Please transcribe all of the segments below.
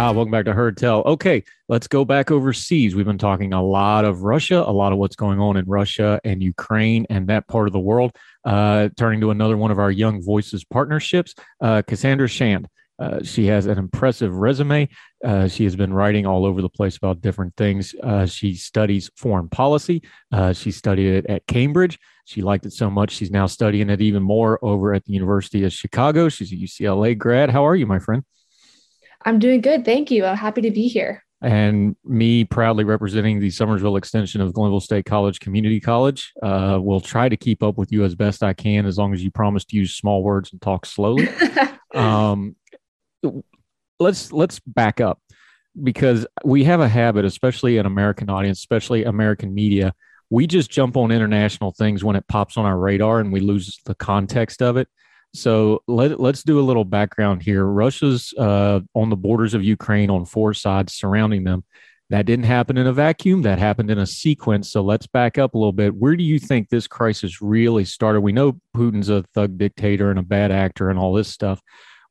Ah, welcome back to Heard Tell. Okay, let's go back overseas. We've been talking a lot of Russia, a lot of what's going on in Russia and Ukraine and that part of the world. Uh, turning to another one of our Young Voices partnerships, uh, Cassandra Shand. Uh, she has an impressive resume. Uh, she has been writing all over the place about different things. Uh, she studies foreign policy. Uh, she studied it at Cambridge. She liked it so much, she's now studying it even more over at the University of Chicago. She's a UCLA grad. How are you, my friend? I'm doing good. Thank you. I'm happy to be here. And me proudly representing the Summersville extension of Glenville State College Community College. Uh, will try to keep up with you as best I can, as long as you promise to use small words and talk slowly. um, let's let's back up because we have a habit, especially an American audience, especially American media. We just jump on international things when it pops on our radar, and we lose the context of it. So let, let's do a little background here. Russia's uh, on the borders of Ukraine on four sides surrounding them. That didn't happen in a vacuum. That happened in a sequence. So let's back up a little bit. Where do you think this crisis really started? We know Putin's a thug dictator and a bad actor and all this stuff.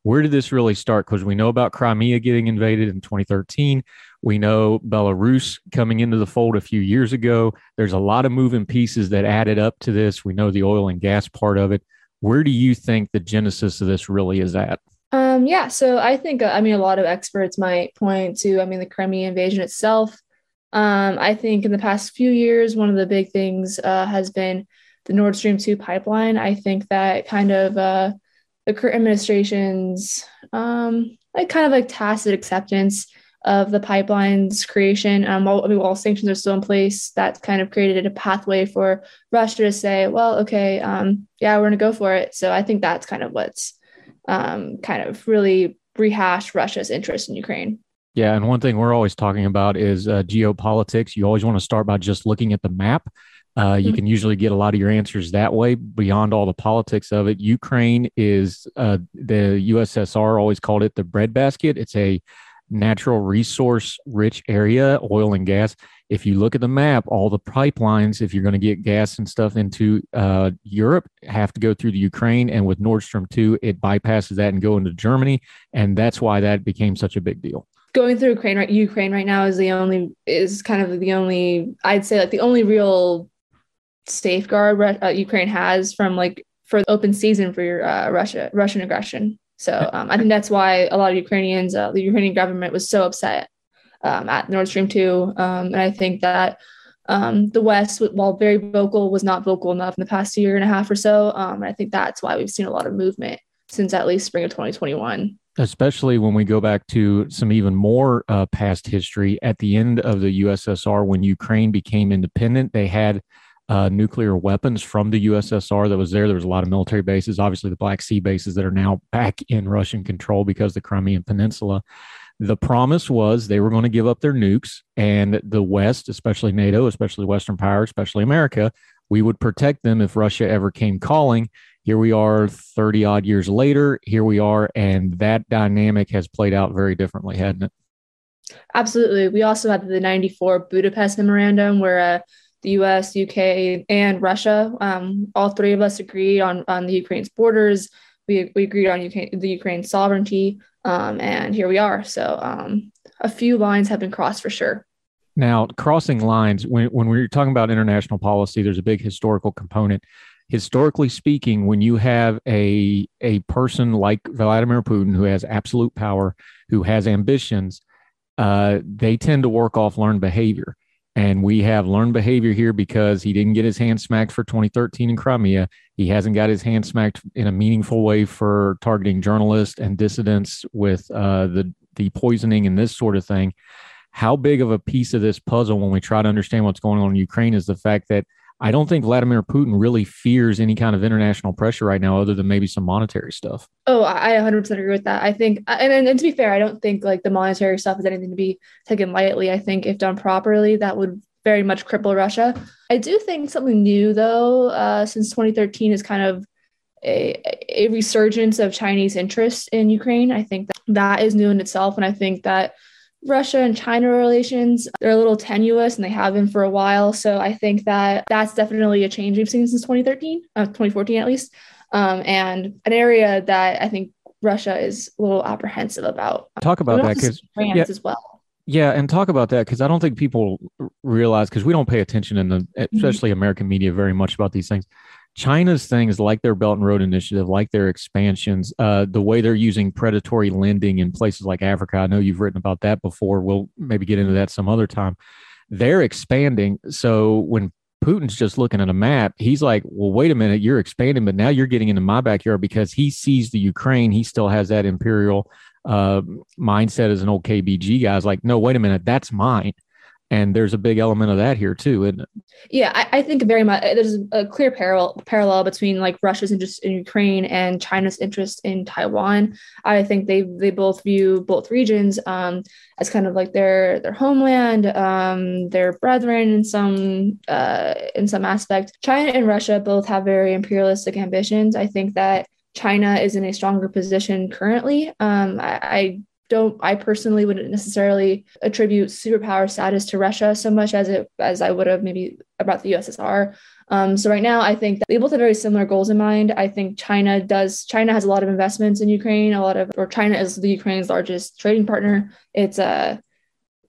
Where did this really start? Because we know about Crimea getting invaded in 2013. We know Belarus coming into the fold a few years ago. There's a lot of moving pieces that added up to this. We know the oil and gas part of it. Where do you think the genesis of this really is at? Um, yeah, so I think, uh, I mean, a lot of experts might point to, I mean, the Crimea invasion itself. Um, I think in the past few years, one of the big things uh, has been the Nord Stream 2 pipeline. I think that kind of uh, the current administration's um, like kind of like tacit acceptance of the pipeline's creation. Um, while, I mean, while sanctions are still in place, that kind of created a pathway for Russia to say, well, okay, um, yeah, we're going to go for it. So I think that's kind of what's um, kind of really rehashed Russia's interest in Ukraine. Yeah, and one thing we're always talking about is uh, geopolitics. You always want to start by just looking at the map. Uh, you mm-hmm. can usually get a lot of your answers that way beyond all the politics of it. Ukraine is uh, the USSR always called it the breadbasket. It's a natural resource rich area, oil and gas. If you look at the map, all the pipelines, if you're going to get gas and stuff into uh, Europe, have to go through the Ukraine. And with Nord Stream 2, it bypasses that and go into Germany. And that's why that became such a big deal. Going through Ukraine right, Ukraine right now is the only is kind of the only I'd say like the only real safeguard uh, Ukraine has from like for open season for uh, Russia Russian aggression. So um, I think that's why a lot of Ukrainians, uh, the Ukrainian government was so upset um, at Nord Stream 2. Um, and I think that um, the West, while very vocal, was not vocal enough in the past year and a half or so. Um, and I think that's why we've seen a lot of movement since at least spring of 2021. Especially when we go back to some even more uh, past history at the end of the USSR, when Ukraine became independent, they had uh, nuclear weapons from the USSR that was there. There was a lot of military bases, obviously the Black Sea bases that are now back in Russian control because the Crimean Peninsula. The promise was they were going to give up their nukes, and the West, especially NATO, especially Western power, especially America, we would protect them if Russia ever came calling. Here we are 30 odd years later. Here we are, and that dynamic has played out very differently, hadn't it? Absolutely. We also had the 94 Budapest Memorandum where uh, the US, UK, and Russia. Um, all three of us agreed on, on the Ukraine's borders. We, we agreed on UK, the Ukraine sovereignty. Um, and here we are. So um, a few lines have been crossed for sure. Now, crossing lines, when, when we're talking about international policy, there's a big historical component. Historically speaking, when you have a, a person like Vladimir Putin who has absolute power, who has ambitions, uh, they tend to work off learned behavior. And we have learned behavior here because he didn't get his hand smacked for 2013 in Crimea. He hasn't got his hand smacked in a meaningful way for targeting journalists and dissidents with uh, the the poisoning and this sort of thing. How big of a piece of this puzzle, when we try to understand what's going on in Ukraine, is the fact that I don't think Vladimir Putin really fears any kind of international pressure right now, other than maybe some monetary stuff. Oh, I 100% agree with that. I think, and, and, and to be fair, I don't think like the monetary stuff is anything to be taken lightly. I think if done properly, that would very much cripple Russia. I do think something new, though, uh, since 2013 is kind of a, a resurgence of Chinese interest in Ukraine. I think that, that is new in itself. And I think that Russia and China relations, they're a little tenuous and they have been for a while. So I think that that's definitely a change we've seen since 2013, uh, 2014 at least. Um, and an area that I think Russia is a little apprehensive about. Talk about that because France yeah, as well. Yeah, and talk about that because I don't think people realize because we don't pay attention in the mm-hmm. especially mm-hmm. American media very much about these things. China's things like their Belt and Road Initiative, like their expansions, uh, the way they're using predatory lending in places like Africa. I know you've written about that before. We'll maybe get into that some other time. They're expanding. So when Putin's just looking at a map, he's like, well, wait a minute, you're expanding, but now you're getting into my backyard because he sees the Ukraine. He still has that imperial uh, mindset as an old KGB guy. Is like, no, wait a minute, that's mine and there's a big element of that here too isn't it? Yeah I, I, think very much there's a clear parallel parallel between like russia's interest in ukraine and china's interest in taiwan. I think they they both view both regions um, as kind of like their their homeland um, their brethren in some uh, in some aspect. China and russia both have very imperialistic ambitions. I think that China is in a stronger position currently. Um, I, I, don't I personally wouldn't necessarily attribute superpower status to Russia so much as it as I would have maybe about the USSR. Um, so right now, I think that they both have very similar goals in mind. I think China does. China has a lot of investments in Ukraine. A lot of, or China is the Ukraine's largest trading partner. It's a uh,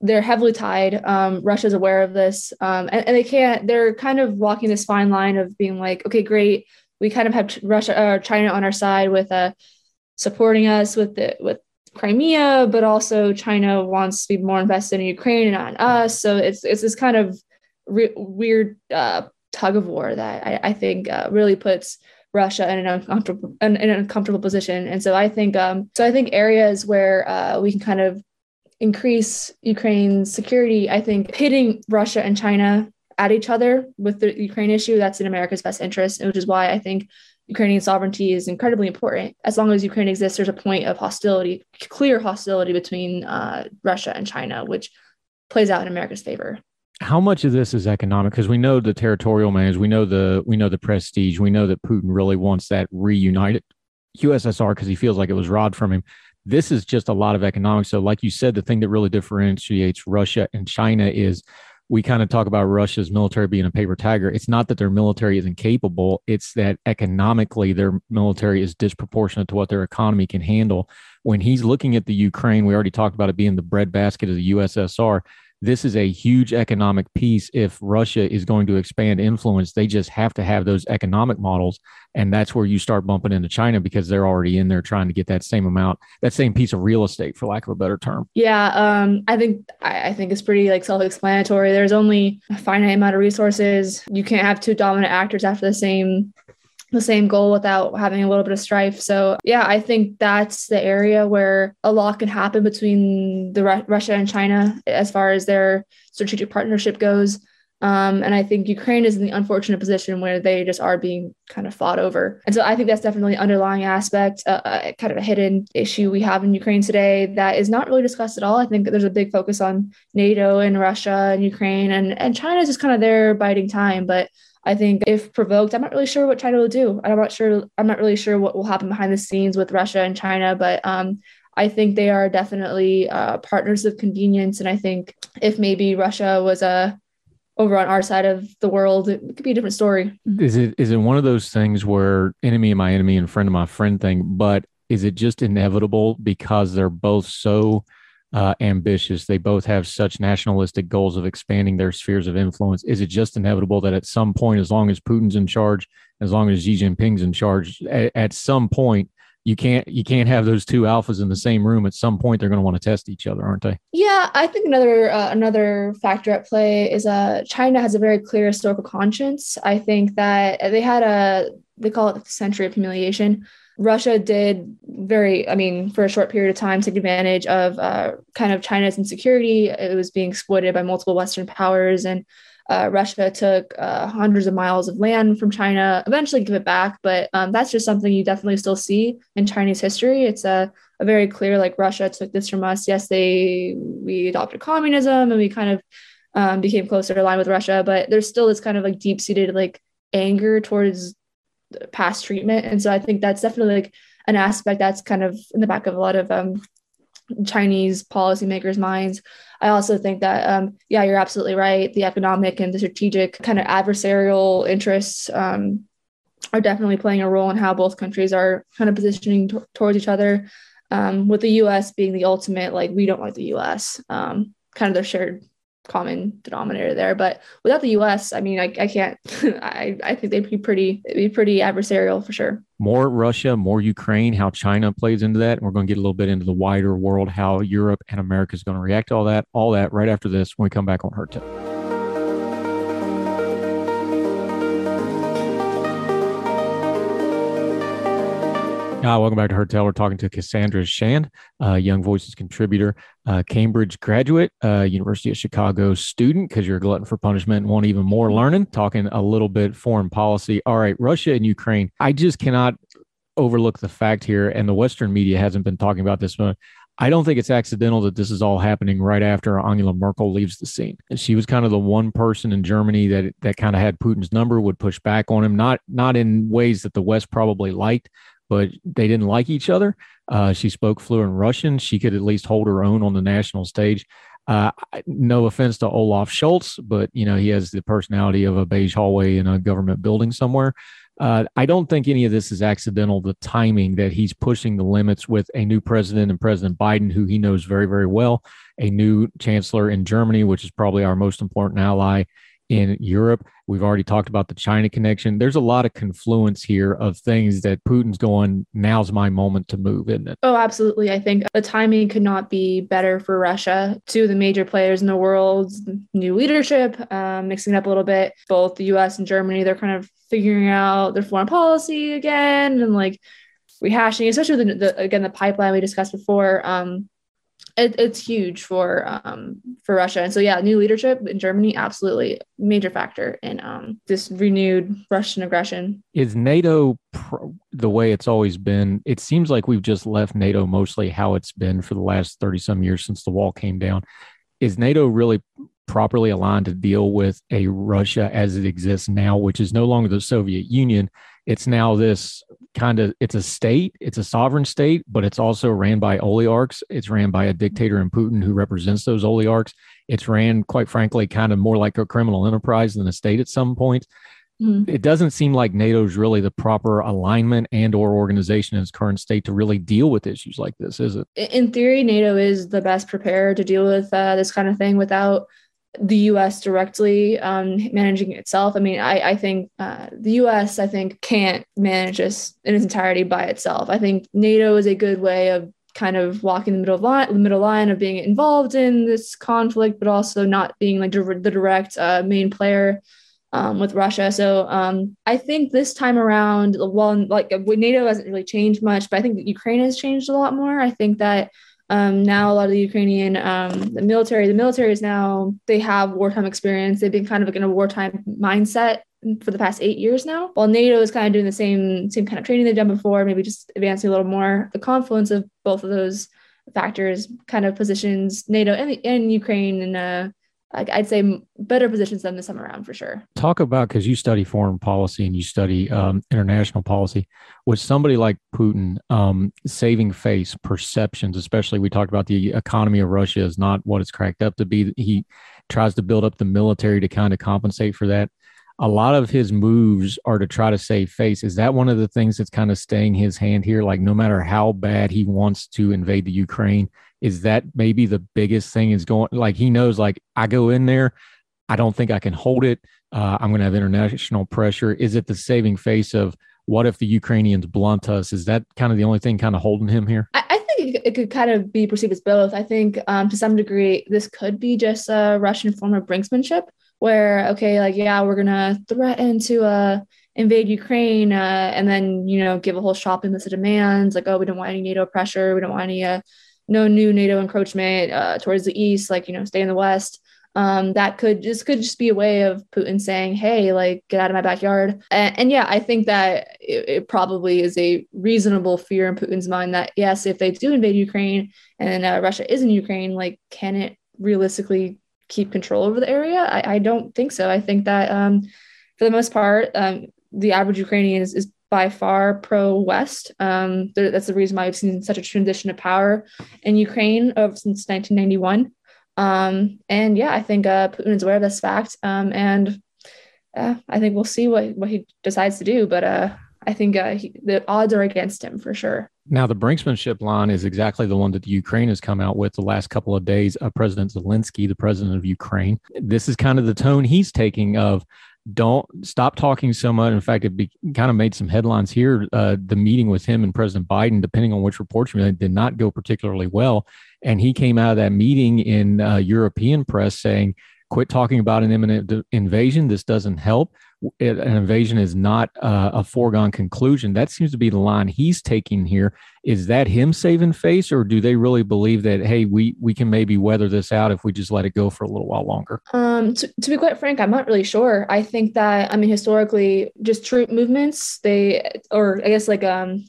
they're heavily tied. Um, Russia's aware of this, um, and, and they can't. They're kind of walking this fine line of being like, okay, great, we kind of have Russia or China on our side with uh, supporting us with the with Crimea, but also China wants to be more invested in Ukraine and not us. So it's it's this kind of re- weird uh, tug of war that I, I think uh, really puts Russia in an uncomfortable in, in, an uncomfortable position. And so I think um, so I think areas where uh, we can kind of increase Ukraine's security. I think pitting Russia and China at each other with the Ukraine issue that's in America's best interest, which is why I think Ukrainian sovereignty is incredibly important. As long as Ukraine exists, there's a point of hostility, clear hostility between uh, Russia and China, which plays out in America's favor. How much of this is economic? Because we know the territorial manage, we know the we know the prestige, we know that Putin really wants that reunited USSR because he feels like it was robbed from him. This is just a lot of economics. So, like you said, the thing that really differentiates Russia and China is we kind of talk about Russia's military being a paper tiger. It's not that their military isn't capable, it's that economically their military is disproportionate to what their economy can handle. When he's looking at the Ukraine, we already talked about it being the breadbasket of the USSR this is a huge economic piece. If Russia is going to expand influence, they just have to have those economic models. And that's where you start bumping into China because they're already in there trying to get that same amount, that same piece of real estate, for lack of a better term. Yeah. Um, I think, I, think it's pretty like self explanatory. There's only a finite amount of resources. You can't have two dominant actors after the same the same goal without having a little bit of strife. So, yeah, I think that's the area where a lot can happen between the Russia and China as far as their strategic partnership goes. Um, and I think Ukraine is in the unfortunate position where they just are being kind of fought over. And so I think that's definitely an underlying aspect, uh, uh, kind of a hidden issue we have in Ukraine today that is not really discussed at all. I think there's a big focus on NATO and Russia and Ukraine, and, and China is just kind of there biding time. But I think if provoked, I'm not really sure what China will do. I'm not sure. I'm not really sure what will happen behind the scenes with Russia and China, but um, I think they are definitely uh, partners of convenience. And I think if maybe Russia was a uh, over on our side of the world, it could be a different story. Is it is it one of those things where enemy of my enemy and friend of my friend thing? But is it just inevitable because they're both so uh, ambitious. They both have such nationalistic goals of expanding their spheres of influence. Is it just inevitable that at some point, as long as Putin's in charge, as long as Xi Jinping's in charge, at, at some point, you can't you can't have those two alphas in the same room. At some point, they're going to want to test each other, aren't they? Yeah, I think another uh, another factor at play is uh, China has a very clear historical conscience. I think that they had a they call it the century of humiliation Russia did very, I mean, for a short period of time, take advantage of uh, kind of China's insecurity. It was being exploited by multiple Western powers, and uh, Russia took uh, hundreds of miles of land from China, eventually give it back. But um, that's just something you definitely still see in Chinese history. It's a, a very clear, like, Russia took this from us. Yes, they, we adopted communism and we kind of um, became closer aligned with Russia, but there's still this kind of like deep seated, like, anger towards past treatment. And so I think that's definitely like an aspect that's kind of in the back of a lot of um, Chinese policymakers' minds. I also think that, um, yeah, you're absolutely right. The economic and the strategic kind of adversarial interests um, are definitely playing a role in how both countries are kind of positioning t- towards each other. Um, with the U.S. being the ultimate, like we don't like the U.S. Um, kind of their shared common denominator there. But without the U.S., I mean, I, I can't. I, I think they'd be pretty be pretty adversarial for sure. More Russia, more Ukraine. How China plays into that. And we're going to get a little bit into the wider world, how Europe and America is going to react to all that. All that right after this when we come back on Heard Tell. Uh, welcome back to Heard Tell. We're talking to Cassandra Shand, uh, Young Voices contributor, uh, Cambridge graduate, University of Chicago student, because you're a glutton for punishment and want even more learning. Talking a little bit foreign policy. All right, Russia and Ukraine. I just cannot overlook the fact here, and the Western media hasn't been talking about this, but I don't think it's accidental that this is all happening right after Angela Merkel leaves the scene. She was kind of the one person in Germany that that kind of had Putin's number, would push back on him, not not in ways that the West probably liked, but they didn't like each other. Uh, she spoke fluent Russian. She could at least hold her own on the national stage. Uh, no offense to Olaf Scholz, but you know he has the personality of a beige hallway in a government building somewhere. Uh, I don't think any of this is accidental. The timing that he's pushing the limits with a new president and President Biden, who he knows very, very well, a new chancellor in Germany, which is probably our most important ally, in Europe. We've already talked about the China connection. There's a lot of confluence here of things that Putin's going, now's my moment to move, isn't it? Oh, absolutely. I think the timing could not be better for Russia. Two of the major players in the world, new leadership, um, mixing it up a little bit. Both the US and Germany, they're kind of figuring out their foreign policy again and like rehashing, especially the, the again, the pipeline we discussed before. Um, it, it's huge for um, for Russia. And so yeah, new leadership in Germany absolutely major factor in um, this renewed Russian aggression. Is NATO the way it's always been? It seems like we've just left NATO mostly how it's been for the last 30 some years since the wall came down. Is NATO really properly aligned to deal with a Russia as it exists now, which is no longer the Soviet Union? It's now this kind of it's a state, it's a sovereign state, but it's also ran by oligarchs. It's ran by a dictator in Putin who represents those oligarchs. It's ran, quite frankly, kind of more like a criminal enterprise than a state at some point. Mm-hmm. It doesn't seem like NATO is really the proper alignment and or organization in its current state to really deal with issues like this, is it? In theory, NATO is the best prepared to deal with uh, this kind of thing without the U.S. directly um, managing itself. I mean, I, I think uh, the U.S. I think can't manage this in its entirety by itself. I think NATO is a good way of kind of walking the middle line, the middle line of being involved in this conflict, but also not being like the direct uh, main player. Um, with Russia. So um, I think this time around, well, like NATO hasn't really changed much, but I think Ukraine has changed a lot more. I think that um, now a lot of the Ukrainian um, the military, the military is now they have wartime experience. They've been kind of like in a wartime mindset for the past eight years now. While NATO is kind of doing the same same kind of training they've done before, maybe just advancing a little more. The confluence of both of those factors kind of positions NATO and, and Ukraine in a I'd say better positions than this time around for sure. Talk about because you study foreign policy and you study um, international policy. With somebody like Putin, um, saving face perceptions, especially we talked about the economy of Russia is not what it's cracked up to be. He tries to build up the military to kind of compensate for that. A lot of his moves are to try to save face. Is that one of the things that's kind of staying his hand here? Like, no matter how bad he wants to invade the Ukraine, is that maybe the biggest thing is going like he knows like I go in there, I don't think I can hold it. Uh, I'm going to have international pressure. Is it the saving face of what if the Ukrainians blunt us? Is that kind of the only thing kind of holding him here? I, I think it, it could kind of be perceived as both. I think um, to some degree, this could be just a Russian form of brinksmanship where, okay, like, yeah, we're going to threaten to uh, invade Ukraine uh, and then, you know, give a whole shopping list of demands like, oh, we don't want any NATO pressure. We don't want any uh, no new NATO encroachment uh, towards the east, like you know, stay in the west. Um, that could just could just be a way of Putin saying, "Hey, like get out of my backyard." And, and yeah, I think that it, it, probably is a reasonable fear in Putin's mind that yes, if they do invade Ukraine and uh, Russia is in Ukraine, like can it realistically keep control over the area? I, I don't think so. I think that um, for the most part, um, the average Ukrainian is, is by far pro West. Um, that's the reason why we've seen such a transition of power in Ukraine of since 1991. Um, and yeah, I think uh, Putin is aware of this fact. Um, and uh, I think we'll see what, what he decides to do. But uh, I think uh, he, the odds are against him for sure. Now, the brinksmanship line is exactly the one that Ukraine has come out with the last couple of days. Uh, president Zelensky, the president of Ukraine, this is kind of the tone he's taking of don't stop talking so much. In fact, it be, kind of made some headlines here. Uh, the meeting with him and President Biden, depending on which reports you read, did not go particularly well. And he came out of that meeting in uh, European press saying, quit talking about an imminent invasion. This doesn't help an invasion is not uh, a foregone conclusion. That seems to be the line he's taking here. Is that him saving face, or do they really believe that hey, we we can maybe weather this out if we just let it go for a little while longer? Um, to, to be quite frank, I'm not really sure. I think that I mean historically, just troop movements, they or I guess like um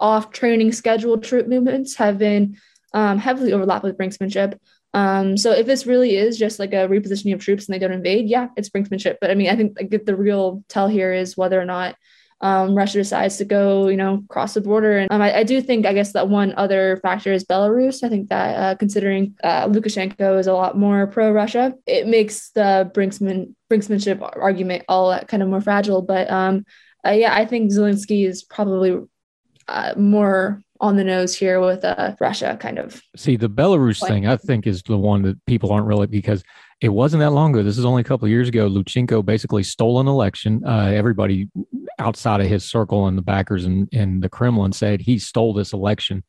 off training scheduled troop movements have been um, heavily overlapped with brinksmanship. Um, so if this really is just like a repositioning of troops and they don't invade, yeah, it's brinksmanship. But I mean, I think like, the real tell here is whether or not um, Russia decides to go, you know, cross the border. And um, I, I, do think, I guess, that one other factor is Belarus. I think that uh, considering uh, Lukashenko is a lot more pro-Russia, it makes the brinksman brinksmanship argument all kind of more fragile. But um, uh, yeah, I think Zelensky is probably uh, more on the nose here with uh, Russia kind of. See, the Belarus thing, I think, is the one that people aren't really because it wasn't that long ago. This is only a couple of years ago. Lukashenko basically stole an election. Uh, everybody outside of his circle and the backers and in the Kremlin said he stole this election.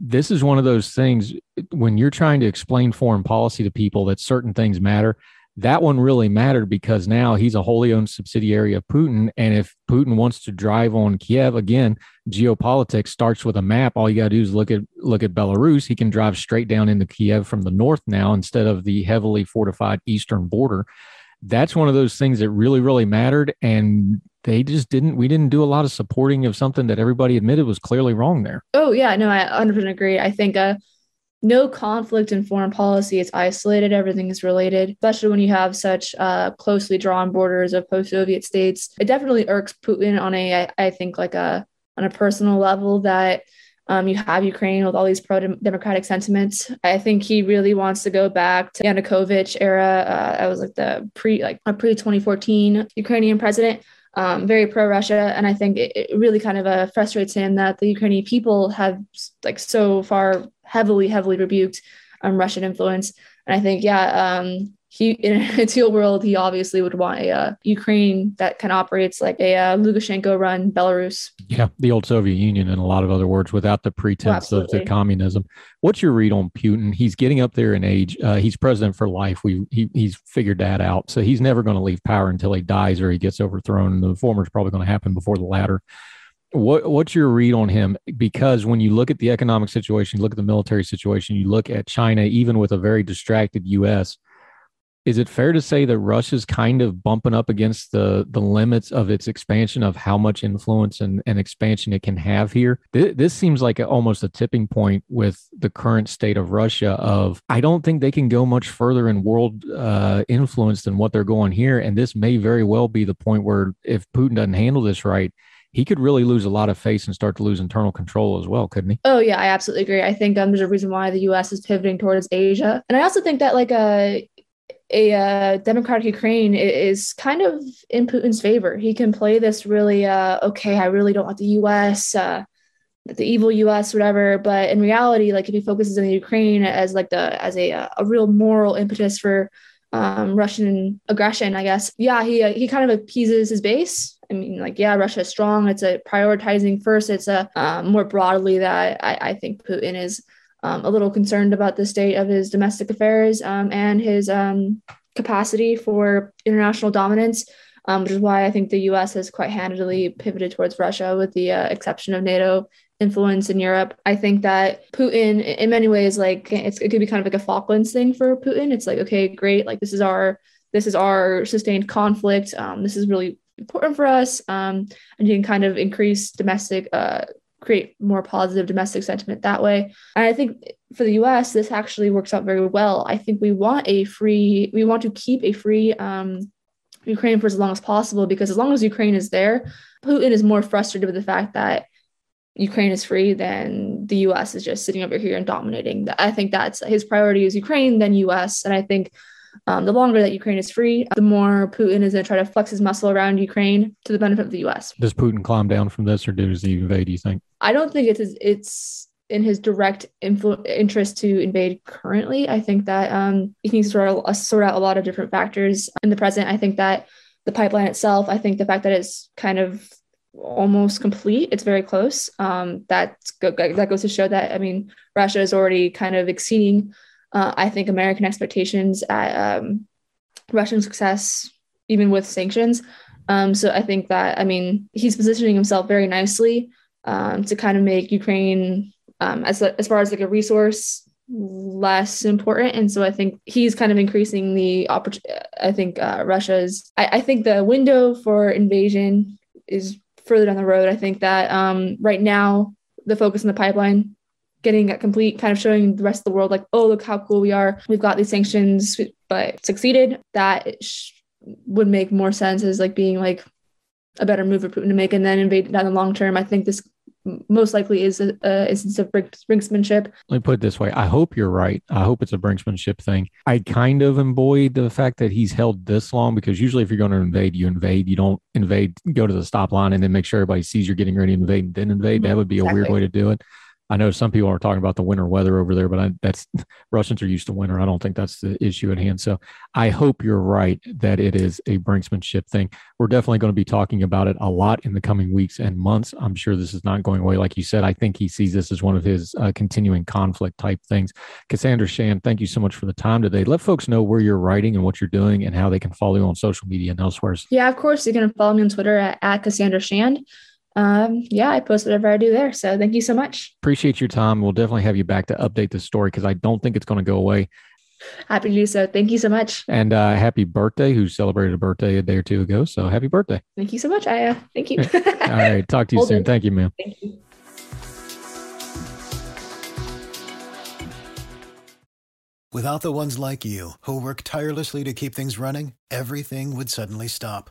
This is one of those things when you're trying to explain foreign policy to people that certain things matter that one really mattered because now he's a wholly owned subsidiary of Putin. And if Putin wants to drive on Kiev again, geopolitics starts with a map. All you got to do is look at look at Belarus. He can drive straight down into Kiev from the north now instead of the heavily fortified eastern border. That's one of those things that really, really mattered. And they just didn't we didn't do a lot of supporting of something that everybody admitted was clearly wrong there. Oh yeah, no, I 100% agree. I think uh no conflict in foreign policy. It's isolated. Everything is related, especially when you have such uh, closely drawn borders of post-Soviet states. It definitely irks Putin on a, I think, like a on a personal level that um, you have Ukraine with all these pro-democratic sentiments. I think he really wants to go back to Yanukovych era. Uh, that was like the pre, like a pre-2014 Ukrainian president. Um, very pro-Russia, and I think it, it really kind of uh, frustrates him that the Ukrainian people have like so far heavily, heavily rebuked um, Russian influence. And I think, yeah, um, he in an ideal world, he obviously would want a uh, Ukraine that kind of operates like a uh, Lukashenko-run Belarus. Yeah, the old Soviet Union, in a lot of other words, without the pretense oh, of the communism. What's your read on Putin? He's getting up there in age. Uh, he's president for life. We he, he's figured that out. So he's never going to leave power until he dies or he gets overthrown. The former is probably going to happen before the latter what what's your read on him? Because when you look at the economic situation, you look at the military situation, you look at China, even with a very distracted U.S. Is it fair to say that Russia's kind of bumping up against the the limits of its expansion of how much influence and, and expansion it can have here? This, this seems like a, almost a tipping point with the current state of Russia. Of I don't think they can go much further in world uh, influence than what they're going here, and this may very well be the point where if Putin doesn't handle this right, he could really lose a lot of face and start to lose internal control as well, couldn't he? Oh yeah, I absolutely agree. I think um, there's a reason why the U.S. is pivoting towards Asia, and I also think that like a a uh, democratic Ukraine is kind of in Putin's favor. He can play this really uh, okay. I really don't want the U.S. Uh, the evil U.S. whatever, but in reality, like if he focuses on the Ukraine as like the as a a real moral impetus for um, Russian aggression, I guess. Yeah, he uh, he kind of appeases his base I mean, like, yeah, Russia is strong. It's a prioritizing first. It's a um, more broadly that I, I think Putin is um, a little concerned about the state of his domestic affairs um, and his um, capacity for international dominance, um, which is why I think the U.S. has quite handily pivoted towards Russia, with the uh, exception of NATO influence in Europe. I think that Putin, in many ways, like it could be kind of like a Falklands thing for Putin. It's like, okay, great, like this is our this is our sustained conflict. Um, this is really important for us um, and you can kind of increase domestic uh, create more positive domestic sentiment that way and i think for the us this actually works out very well i think we want a free we want to keep a free um, Ukraine for as long as possible because as long as Ukraine is there, Putin is more frustrated with the fact that Ukraine is free then the US is just sitting over here and dominating. I think that's his priority is Ukraine, then US. And I think um, the longer that Ukraine is free, the more Putin is going to try to flex his muscle around Ukraine to the benefit of the US. Does Putin climb down from this or does he invade, do you think? I don't think it's it's in his direct influ- interest to invade currently. I think that um, he needs to sort out, uh, sort out a lot of different factors in the present. I think that the pipeline itself, I think the fact that it's kind of almost complete, it's very close. Um, that's that goes to show that I mean Russia is already kind of exceeding, uh, I think, American expectations at um, Russian success, even with sanctions. Um, so I think that I mean he's positioning himself very nicely um, to kind of make Ukraine um, as as far as like a resource less important and so i think he's kind of increasing the opportunity i think uh, russia's I, I think the window for invasion is further down the road i think that um, right now the focus in the pipeline getting it complete kind of showing the rest of the world like oh look how cool we are we've got these sanctions but succeeded that sh- would make more sense as like being like a better move for Putin to make and then invade down the long term. I think this most likely is a, a instance of brinksmanship. Let me put it this way: I hope you're right. I hope it's a brinksmanship thing. I kind of embody the fact that he's held this long because usually, if you're going to invade, you invade. You don't invade, go to the stop line, and then make sure everybody sees you're getting ready to invade, and then invade. Mm-hmm. That would be exactly. a weird way to do it. I know some people are talking about the winter weather over there, but I, that's Russians are used to winter. I don't think that's the issue at hand. So I hope you're right that it is a brinksmanship thing. We're definitely going to be talking about it a lot in the coming weeks and months. I'm sure this is not going away. Like you said, I think he sees this as one of his uh, continuing conflict type things. Cassandra Shand, thank you so much for the time today. Let folks know where you're writing and what you're doing and how they can follow you on social media and elsewhere. Yeah, of course. You can follow me on Twitter at, at Cassandra Shand um, yeah, I post whatever I do there. So thank you so much. Appreciate your time. We'll definitely have you back to update the story because I don't think it's going to go away. Happy to do so. Thank you so much. And uh, happy birthday, who celebrated a birthday a day or two ago. So happy birthday. Thank you so much, Aya. Thank you. All right. Talk to you soon. Thank you, ma'am. Thank you. Without the ones like you who work tirelessly to keep things running, everything would suddenly stop